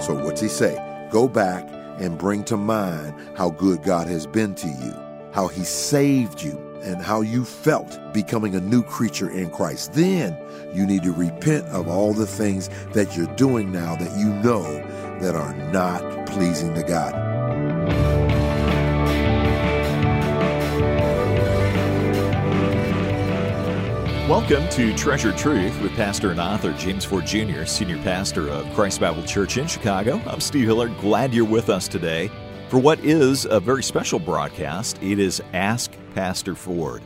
So, what's he say? Go back and bring to mind how good God has been to you, how he saved you, and how you felt becoming a new creature in Christ. Then you need to repent of all the things that you're doing now that you know that are not pleasing to God. Welcome to Treasured Truth with pastor and author James Ford Jr., senior pastor of Christ Bible Church in Chicago. I'm Steve Hillard. Glad you're with us today for what is a very special broadcast. It is Ask Pastor Ford.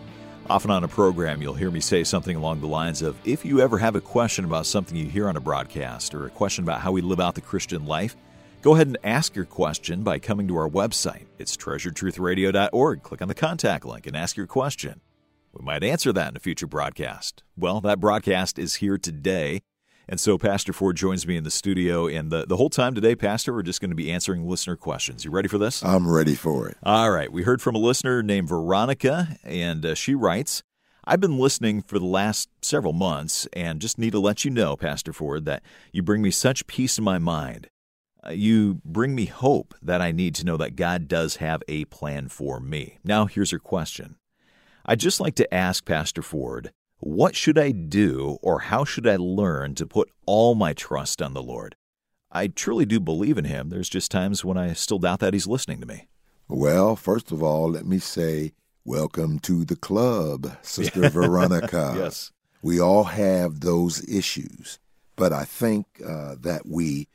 Often on a program, you'll hear me say something along the lines of If you ever have a question about something you hear on a broadcast or a question about how we live out the Christian life, go ahead and ask your question by coming to our website. It's treasuredtruthradio.org. Click on the contact link and ask your question. We might answer that in a future broadcast. Well, that broadcast is here today. And so Pastor Ford joins me in the studio. And the, the whole time today, Pastor, we're just going to be answering listener questions. You ready for this? I'm ready for it. All right. We heard from a listener named Veronica, and uh, she writes I've been listening for the last several months and just need to let you know, Pastor Ford, that you bring me such peace in my mind. Uh, you bring me hope that I need to know that God does have a plan for me. Now, here's her question I'd just like to ask Pastor Ford, what should I do or how should I learn to put all my trust on the Lord? I truly do believe in Him. There's just times when I still doubt that He's listening to me. Well, first of all, let me say welcome to the club, Sister Veronica. yes. We all have those issues, but I think uh, that we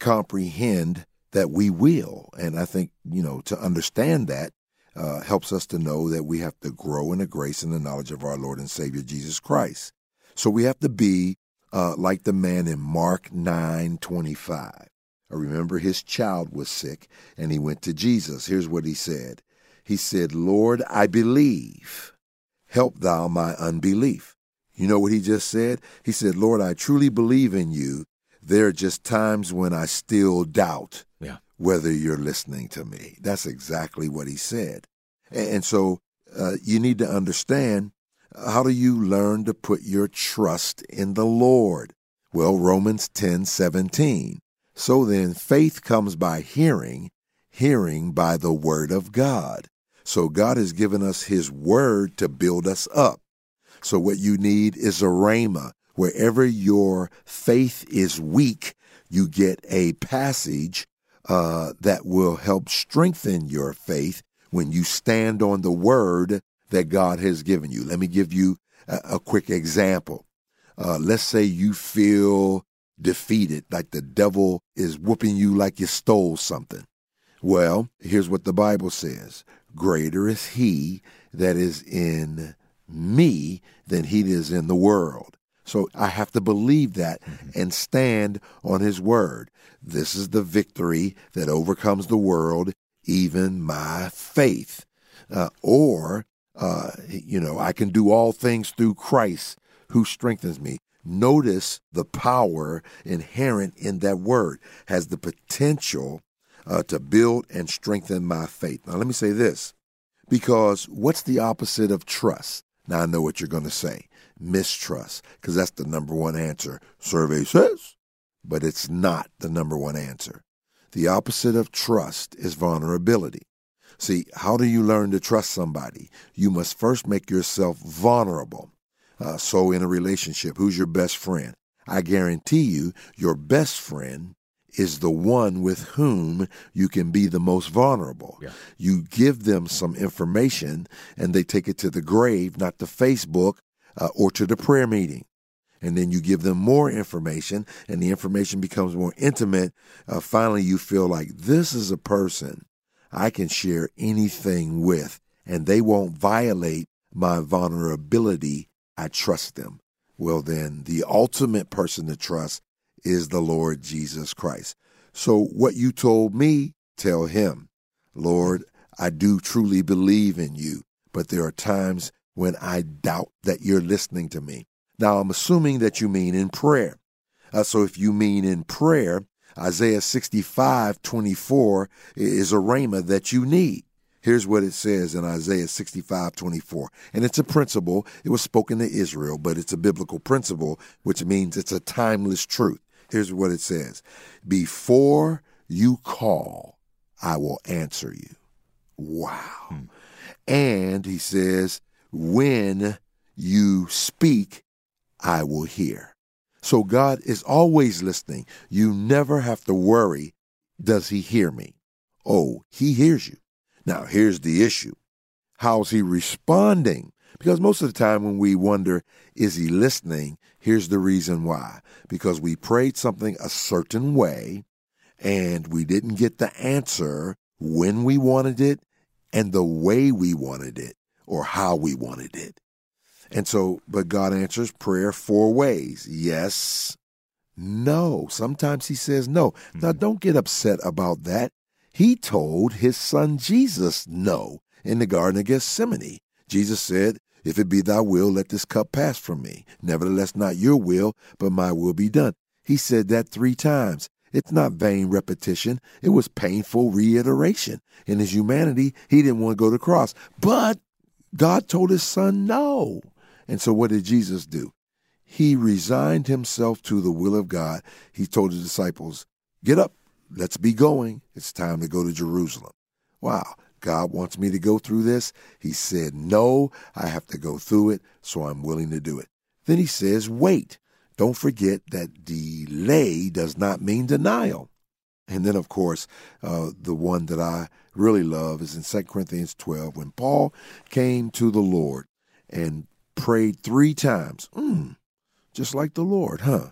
comprehend that we will. And I think, you know, to understand that, uh, helps us to know that we have to grow in the grace and the knowledge of our Lord and Savior Jesus Christ. So we have to be uh, like the man in Mark 9 25. I remember his child was sick and he went to Jesus. Here's what he said He said, Lord, I believe. Help thou my unbelief. You know what he just said? He said, Lord, I truly believe in you. There are just times when I still doubt yeah. whether you're listening to me. That's exactly what he said. And so uh, you need to understand how do you learn to put your trust in the Lord? Well, Romans 10 17. So then, faith comes by hearing, hearing by the word of God. So God has given us his word to build us up. So what you need is a rhema. Wherever your faith is weak, you get a passage uh, that will help strengthen your faith when you stand on the word that God has given you. Let me give you a, a quick example. Uh, let's say you feel defeated, like the devil is whooping you like you stole something. Well, here's what the Bible says Greater is he that is in me than he is in the world. So I have to believe that mm-hmm. and stand on his word. This is the victory that overcomes the world, even my faith. Uh, or, uh, you know, I can do all things through Christ who strengthens me. Notice the power inherent in that word has the potential uh, to build and strengthen my faith. Now, let me say this because what's the opposite of trust? Now, I know what you're going to say mistrust, because that's the number one answer. Survey says, but it's not the number one answer. The opposite of trust is vulnerability. See, how do you learn to trust somebody? You must first make yourself vulnerable. Uh, so, in a relationship, who's your best friend? I guarantee you, your best friend is the one with whom you can be the most vulnerable. Yeah. You give them some information and they take it to the grave, not to Facebook uh, or to the prayer meeting. And then you give them more information and the information becomes more intimate. Uh, finally, you feel like this is a person I can share anything with and they won't violate my vulnerability. I trust them. Well, then the ultimate person to trust is the Lord Jesus Christ. So what you told me, tell him, Lord, I do truly believe in you, but there are times when I doubt that you're listening to me. Now, I'm assuming that you mean in prayer. Uh, so if you mean in prayer, Isaiah 65 24 is a rhema that you need. Here's what it says in Isaiah 65 24. And it's a principle. It was spoken to Israel, but it's a biblical principle, which means it's a timeless truth. Here's what it says Before you call, I will answer you. Wow. Hmm. And he says, When you speak, I will hear. So God is always listening. You never have to worry, does he hear me? Oh, he hears you. Now, here's the issue. How's he responding? Because most of the time when we wonder, is he listening? Here's the reason why. Because we prayed something a certain way and we didn't get the answer when we wanted it and the way we wanted it or how we wanted it. And so, but God answers prayer four ways yes, no. Sometimes He says no. Mm-hmm. Now, don't get upset about that. He told His Son Jesus no in the Garden of Gethsemane. Jesus said, If it be thy will, let this cup pass from me. Nevertheless, not your will, but my will be done. He said that three times. It's not vain repetition. It was painful reiteration. In his humanity, he didn't want to go to the cross. But God told his son no. And so what did Jesus do? He resigned himself to the will of God. He told the disciples, Get up, let's be going. It's time to go to Jerusalem. Wow, God wants me to go through this. He said, No, I have to go through it, so I'm willing to do it. Then he says, Wait. Don't forget that delay does not mean denial. And then, of course, uh, the one that I really love is in 2 Corinthians 12 when Paul came to the Lord and prayed three times. Mm, just like the Lord, huh?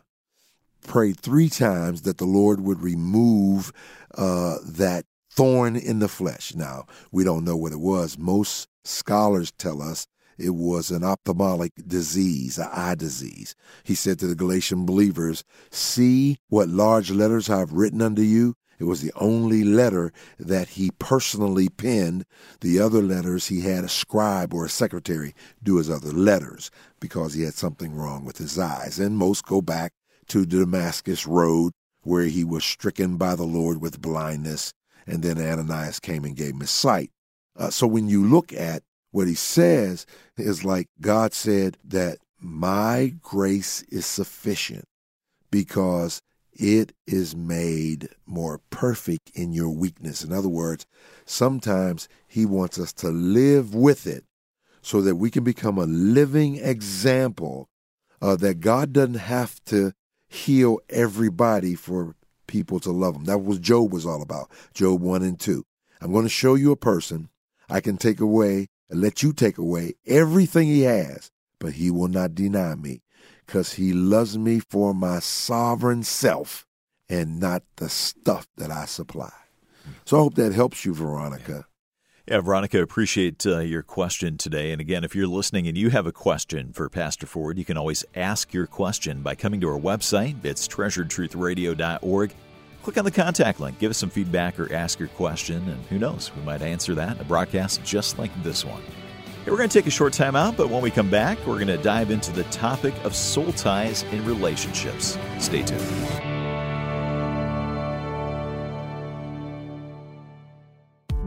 Prayed three times that the Lord would remove uh, that thorn in the flesh. Now, we don't know what it was. Most scholars tell us it was an ophthalmic disease, an eye disease. He said to the Galatian believers, See what large letters I have written unto you. It was the only letter that he personally penned. The other letters he had a scribe or a secretary do his other letters because he had something wrong with his eyes. And most go back to the Damascus Road where he was stricken by the Lord with blindness. And then Ananias came and gave him his sight. Uh, so when you look at what he says is like God said that my grace is sufficient because it is made more perfect in your weakness. In other words, sometimes he wants us to live with it so that we can become a living example uh, that God doesn't have to heal everybody for people to love him. That was Job was all about. Job 1 and 2. I'm going to show you a person I can take away and let you take away everything he has, but he will not deny me, because he loves me for my sovereign self and not the stuff that I supply. So I hope that helps you, Veronica. Yeah, Veronica, appreciate uh, your question today. And again, if you're listening and you have a question for Pastor Ford, you can always ask your question by coming to our website. It's treasuredtruthradio.org click on the contact link, give us some feedback or ask your question, and who knows, we might answer that in a broadcast just like this one. Hey, we're going to take a short time out, but when we come back, we're going to dive into the topic of soul ties in relationships. Stay tuned.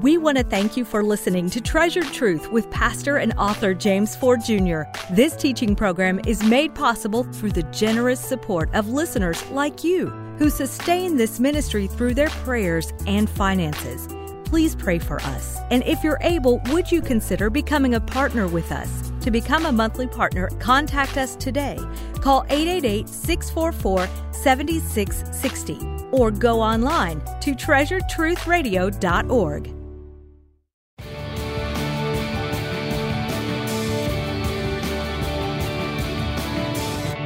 We want to thank you for listening to Treasured Truth with pastor and author James Ford Jr. This teaching program is made possible through the generous support of listeners like you who sustain this ministry through their prayers and finances. Please pray for us. And if you're able, would you consider becoming a partner with us? To become a monthly partner, contact us today. Call 888 644 7660 or go online to treasuredtruthradio.org.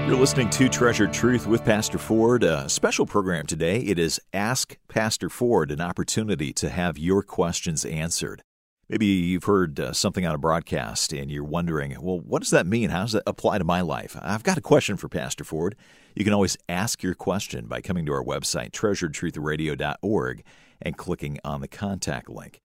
You're listening to Treasured Truth with Pastor Ford. A special program today. It is Ask Pastor Ford, an opportunity to have your questions answered. Maybe you've heard uh, something on a broadcast and you're wondering, well, what does that mean? How does that apply to my life? I've got a question for Pastor Ford. You can always ask your question by coming to our website, treasuredtruthradio.org, and clicking on the contact link.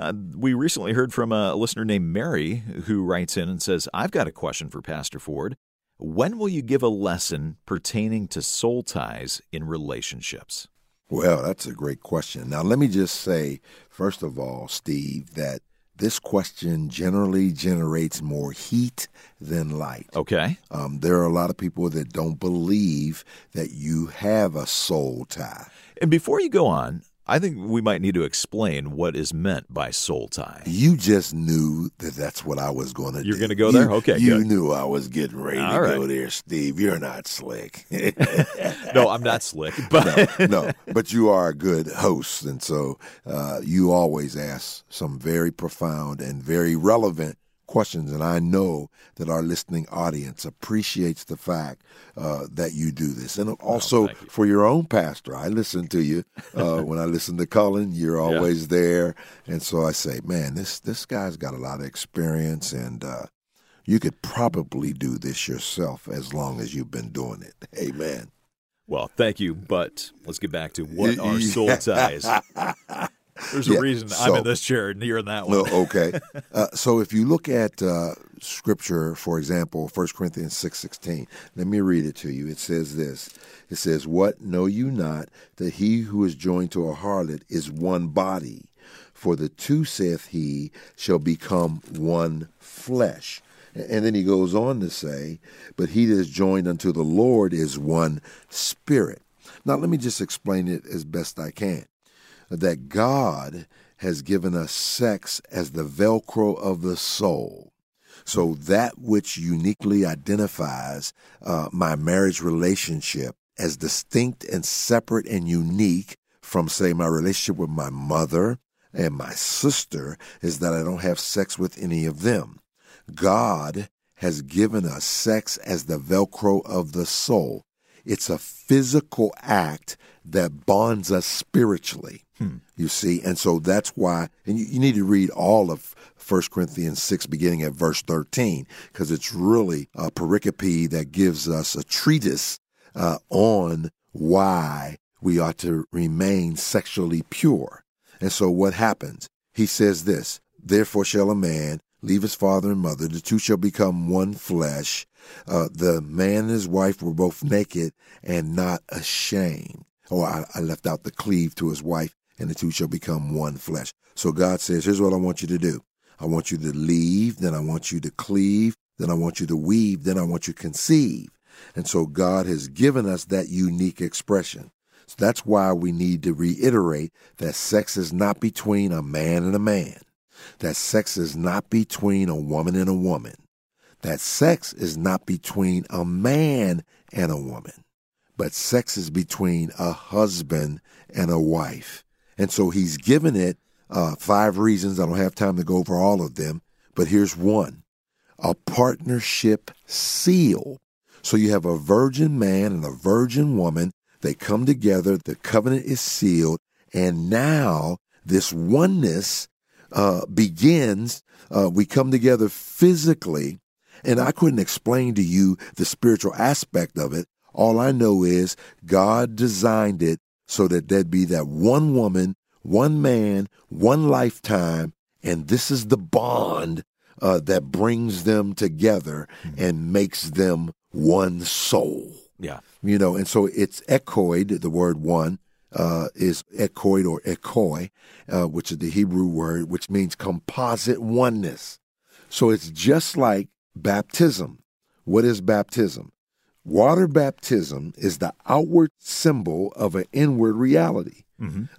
Uh, we recently heard from a listener named Mary who writes in and says, I've got a question for Pastor Ford. When will you give a lesson pertaining to soul ties in relationships? Well, that's a great question. Now, let me just say, first of all, Steve, that this question generally generates more heat than light. Okay. Um, there are a lot of people that don't believe that you have a soul tie. And before you go on, I think we might need to explain what is meant by soul tie. You just knew that that's what I was going to do. You're gonna go there? You- Okay, You good. knew I was getting ready All to right. go there, Steve. You're not slick. No, I'm not slick, but no, but you are a good host, and so uh, you always ask some very profound and very relevant questions. And I know that our listening audience appreciates the fact uh, that you do this, and also thank you. for your own pastor. I listen to you uh, when I listen to Cullen. You're always there, and so I say, man, this this guy's got a lot of experience, and uh, you could probably do this yourself as long as you've been doing it. Amen. well, thank you. But let's get back to what are soul ties. There's a Yeah, reason I'm in this chair and you're in that one. Okay. Uh, so if you look at uh, Scripture, for example, 1 Corinthians six sixteen, let me read it to you. It says this. It says, "What know you not that he who is joined to a harlot is one body? For the two, saith he, shall become one flesh." And then he goes on to say, "But he that is joined unto the Lord is one spirit." Now let me just explain it as best I can that God has given us sex as the Velcro of the soul. So that which uniquely identifies uh, my marriage relationship as distinct and separate and unique from, say, my relationship with my mother and my sister is that I don't have sex with any of them. God has given us sex as the Velcro of the soul. It's a physical act that bonds us spiritually. You see, and so that's why, and you, you need to read all of 1 Corinthians 6, beginning at verse 13, because it's really a pericope that gives us a treatise uh, on why we ought to remain sexually pure. And so what happens? He says this Therefore shall a man leave his father and mother, the two shall become one flesh. Uh, the man and his wife were both naked and not ashamed. Oh, I, I left out the cleave to his wife, and the two shall become one flesh. So God says, Here's what I want you to do I want you to leave, then I want you to cleave, then I want you to weave, then I want you to conceive. And so God has given us that unique expression. So that's why we need to reiterate that sex is not between a man and a man, that sex is not between a woman and a woman, that sex is not between a man and a woman, but sex is between a husband and a wife. And so he's given it uh, five reasons. I don't have time to go over all of them, but here's one a partnership seal. So you have a virgin man and a virgin woman. They come together, the covenant is sealed, and now this oneness uh, begins. Uh, we come together physically, and I couldn't explain to you the spiritual aspect of it. All I know is God designed it so that there'd be that one woman, one man, one lifetime, and this is the bond uh, that brings them together and makes them one soul. Yeah. You know, and so it's ekoid, the word one, uh, is ekoid or ekoi, uh, which is the Hebrew word, which means composite oneness. So it's just like baptism. What is baptism? Water baptism is the outward symbol of an inward reality.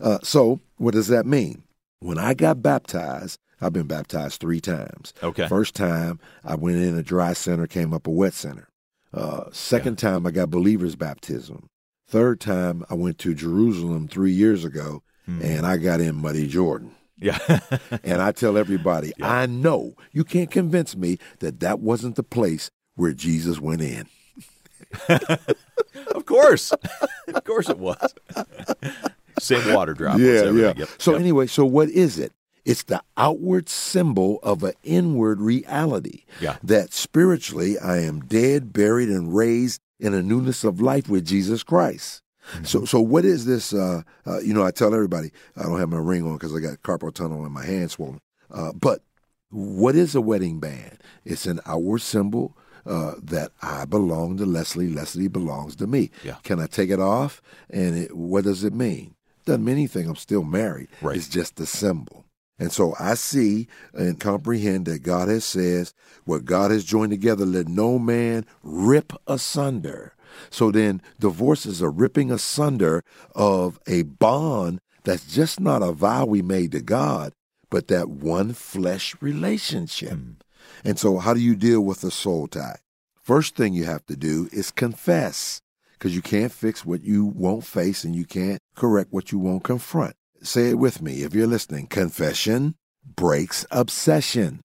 Uh, so, what does that mean? When I got baptized, I've been baptized three times. Okay. First time, I went in a dry center, came up a wet center. Uh, second time, I got believer's baptism. Third time, I went to Jerusalem three years ago, and I got in Muddy Jordan. Yeah. And I tell everybody, I know you can't convince me that that wasn't the place where Jesus went in. of course. of course it was. Same water droplets. yeah, yeah. Yep. So Yep. anyway, so what is it? It's the outward symbol of an inward reality. Yeah. That spiritually I am dead, buried, and raised in a newness of life with Jesus Christ. Mm-hmm. So, so what is this? Uh, uh, you know, I tell everybody I don't have my ring on because I got carpal tunnel and my hand swollen. Uh, but what is a wedding band? It's an outward symbol uh, that I belong to Leslie. Leslie belongs to me. Yeah. Can I take it off? And it, what does it mean? Doesn't mean anything. I'm still married. Right. It's just a symbol. And so I see and comprehend that God has says, what God has joined together, let no man rip asunder. So then divorce is a ripping asunder of a bond that's just not a vow we made to God, but that one flesh relationship. Mm. And so how do you deal with the soul tie? First thing you have to do is confess because you can't fix what you won't face and you can't correct what you won't confront. Say it with me if you're listening. Confession breaks obsession.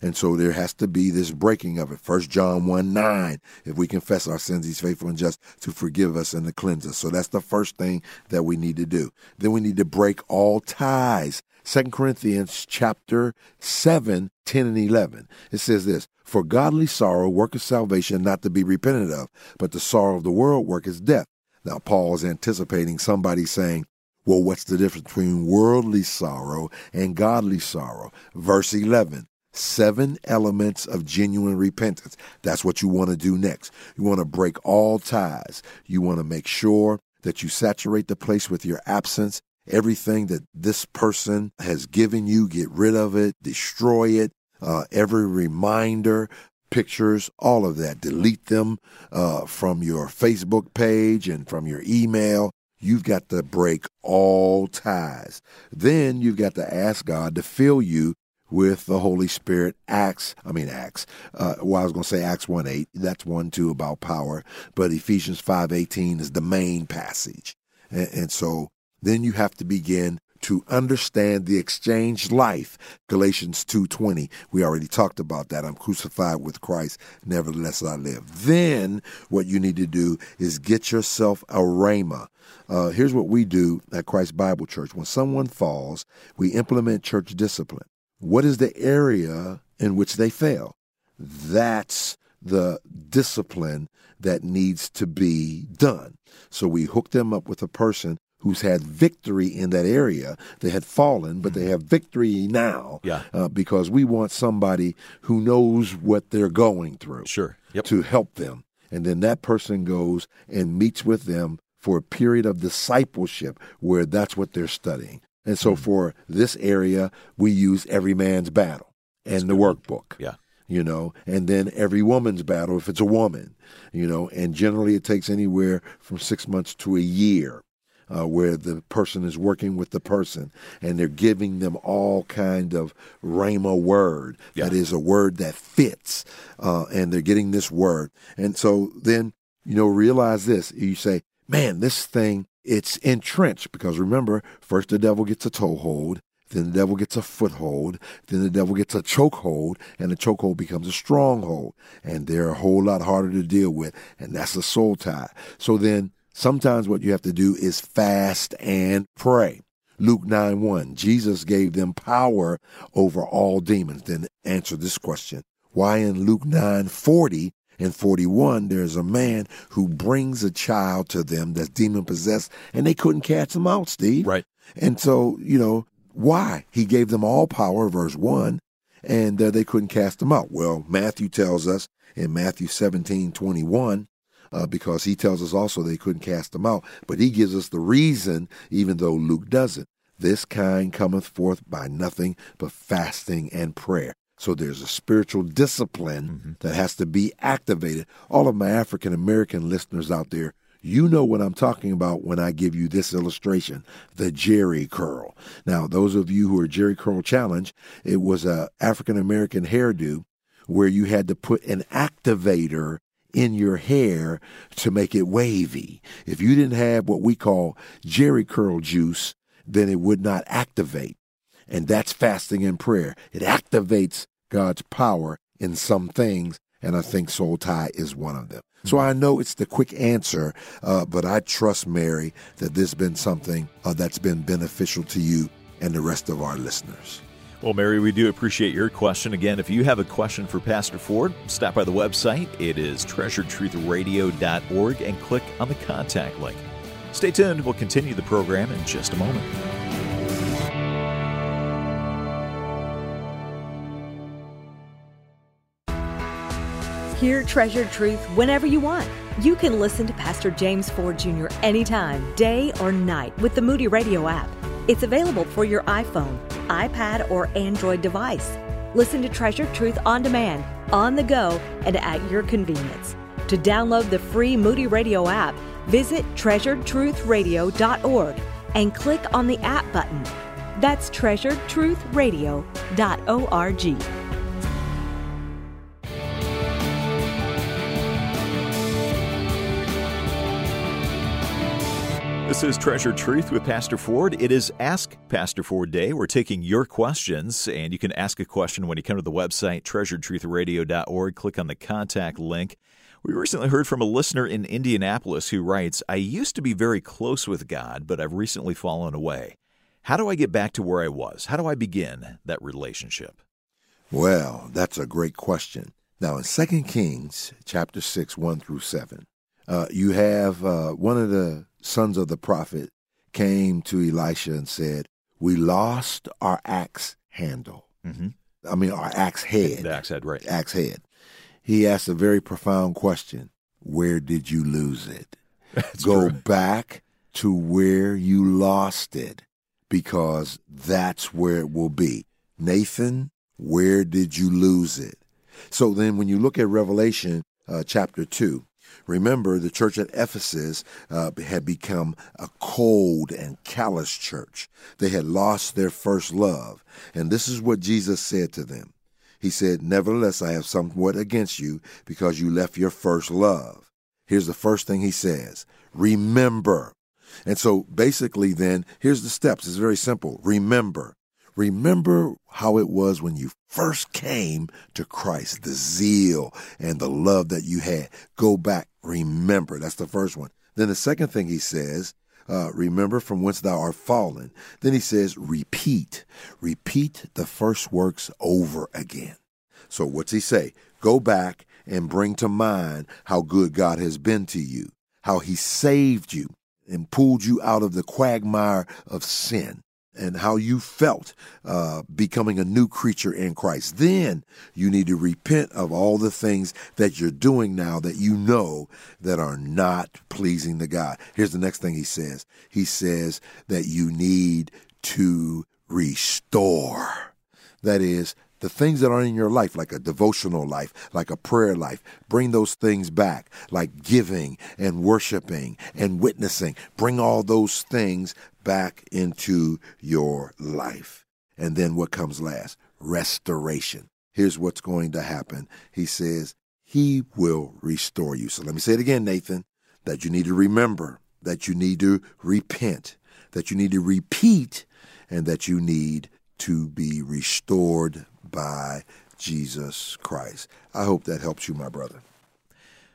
And so there has to be this breaking of it. First John 1 9. If we confess our sins, he's faithful and just to forgive us and to cleanse us. So that's the first thing that we need to do. Then we need to break all ties. 2 Corinthians chapter 7, 10 and 11. It says this, For godly sorrow worketh salvation not to be repented of, but the sorrow of the world worketh death. Now Paul is anticipating somebody saying, well, what's the difference between worldly sorrow and godly sorrow? Verse 11 seven elements of genuine repentance. That's what you want to do next. You want to break all ties. You want to make sure that you saturate the place with your absence. Everything that this person has given you, get rid of it, destroy it. Uh, every reminder, pictures, all of that, delete them uh, from your Facebook page and from your email. You've got to break all ties. Then you've got to ask God to fill you with the Holy Spirit. Acts, I mean Acts. Uh, well, I was going to say Acts one eight. That's one too about power, but Ephesians five eighteen is the main passage, and, and so then you have to begin to understand the exchange life. Galatians 2:20. We already talked about that. I'm crucified with Christ, nevertheless I live. Then what you need to do is get yourself a rhema. Uh, here's what we do at Christ Bible Church. When someone falls, we implement church discipline. What is the area in which they fail? That's the discipline that needs to be done. So we hook them up with a person who's had victory in that area. They had fallen, but they mm-hmm. have victory now. Yeah. Uh, because we want somebody who knows what they're going through. Sure. Yep. To help them. And then that person goes and meets with them for a period of discipleship where that's what they're studying. And so mm-hmm. for this area, we use every man's battle and the workbook. Yeah. You know, and then every woman's battle if it's a woman, you know, and generally it takes anywhere from six months to a year uh, where the person is working with the person and they're giving them all kind of rhema word yeah. that is a word that fits uh, and they're getting this word and so then you know realize this you say man this thing it's entrenched because remember first the devil gets a toehold then the devil gets a foothold, then the devil gets a chokehold, and the chokehold becomes a stronghold. And they're a whole lot harder to deal with, and that's a soul tie. So then Sometimes what you have to do is fast and pray. Luke 9 1, Jesus gave them power over all demons. Then answer this question. Why in Luke 9 40 and 41, there's a man who brings a child to them that's demon possessed and they couldn't cast him out, Steve. Right. And so, you know, why? He gave them all power, verse 1, and uh, they couldn't cast him out. Well, Matthew tells us in Matthew 17 21 uh, because he tells us also they couldn't cast them out. But he gives us the reason, even though Luke doesn't. This kind cometh forth by nothing but fasting and prayer. So there's a spiritual discipline mm-hmm. that has to be activated. All of my African American listeners out there, you know what I'm talking about when I give you this illustration, the Jheri curl. Now, those of you who are Jheri curl challenge, it was a African American hairdo where you had to put an activator in your hair to make it wavy. If you didn't have what we call jheri curl juice, then it would not activate. And that's fasting and prayer. It activates God's power in some things, and I think soul tie is one of them. So I know it's the quick answer, uh, but I trust, Mary, that this has been something uh, that's been beneficial to you and the rest of our listeners. Well, Mary, we do appreciate your question. Again, if you have a question for Pastor Ford, stop by the website. It is treasuredtruthradio.org and click on the contact link. Stay tuned. We'll continue the program in just a moment. Hear Treasured Truth whenever you want. You can listen to Pastor James Ford Jr. anytime, day or night, with the Moody Radio app. It's available for your iPhone, iPad, or Android device. Listen to Treasured Truth on demand, on the go, and at your convenience. To download the free Moody Radio app, visit treasuredtruthradio.org and click on the app button. That's treasuredtruthradio.org. This is Treasured Truth with Pastor Ford. It is Ask Pastor Ford Day. We're taking your questions, and you can ask a question when you come to the website, treasuredtruthradio.org. Click on the contact link. We recently heard from a listener in Indianapolis who writes I used to be very close with God, but I've recently fallen away. How do I get back to where I was? How do I begin that relationship? Well, that's a great question. Now, in 2 Kings chapter 6, 1 through 7, uh, you have uh, one of the sons of the prophet came to Elisha and said, We lost our axe handle. Mm-hmm. I mean, our axe head. The axe head, right. Axe head. He asked a very profound question Where did you lose it? That's Go true. back to where you lost it because that's where it will be. Nathan, where did you lose it? So then, when you look at Revelation uh, chapter 2, remember the church at Ephesus uh, had become a cold and callous church. They had lost their first love. And this is what Jesus said to them He said, Nevertheless, I have somewhat against you because you left your first love. Here's the first thing he says Remember. And so basically, then, here's the steps. It's very simple. Remember. Remember how it was when you first came to Christ, the zeal and the love that you had. Go back, remember. That's the first one. Then the second thing he says, uh, remember from whence thou art fallen. Then he says, repeat. Repeat the first works over again. So what's he say? Go back and bring to mind how good God has been to you, how he saved you and pulled you out of the quagmire of sin and how you felt uh, becoming a new creature in Christ. Then you need to repent of all the things that you're doing now that you know that are not pleasing to God. Here's the next thing he says He says that you need to restore. That is, the things that are in your life, like a devotional life, like a prayer life, bring those things back, like giving and worshiping and witnessing. Bring all those things back into your life. And then what comes last? Restoration. Here's what's going to happen. He says, He will restore you. So let me say it again, Nathan, that you need to remember, that you need to repent, that you need to repeat, and that you need to be restored by Jesus Christ. I hope that helps you, my brother.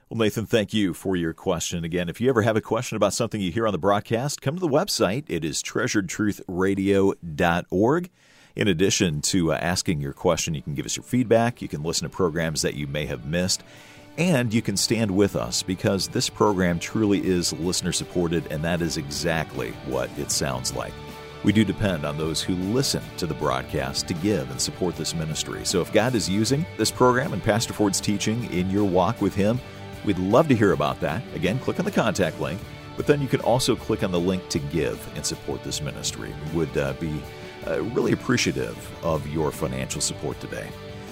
Well, Nathan, thank you for your question. Again, if you ever have a question about something you hear on the broadcast, come to the website. It is treasuredtruthradio.org. In addition to uh, asking your question, you can give us your feedback. You can listen to programs that you may have missed. And you can stand with us because this program truly is listener supported, and that is exactly what it sounds like. We do depend on those who listen to the broadcast to give and support this ministry. So if God is using this program and Pastor Ford's teaching in your walk with Him, we'd love to hear about that. Again, click on the contact link, but then you can also click on the link to give and support this ministry. We would uh, be uh, really appreciative of your financial support today.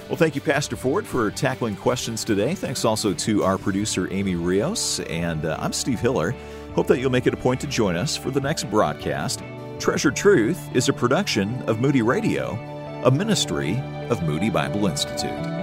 Well, thank you, Pastor Ford, for tackling questions today. Thanks also to our producer, Amy Rios, and uh, I'm Steve Hiller. Hope that you'll make it a point to join us for the next broadcast. Treasured Truth is a production of Moody Radio, a ministry of Moody Bible Institute.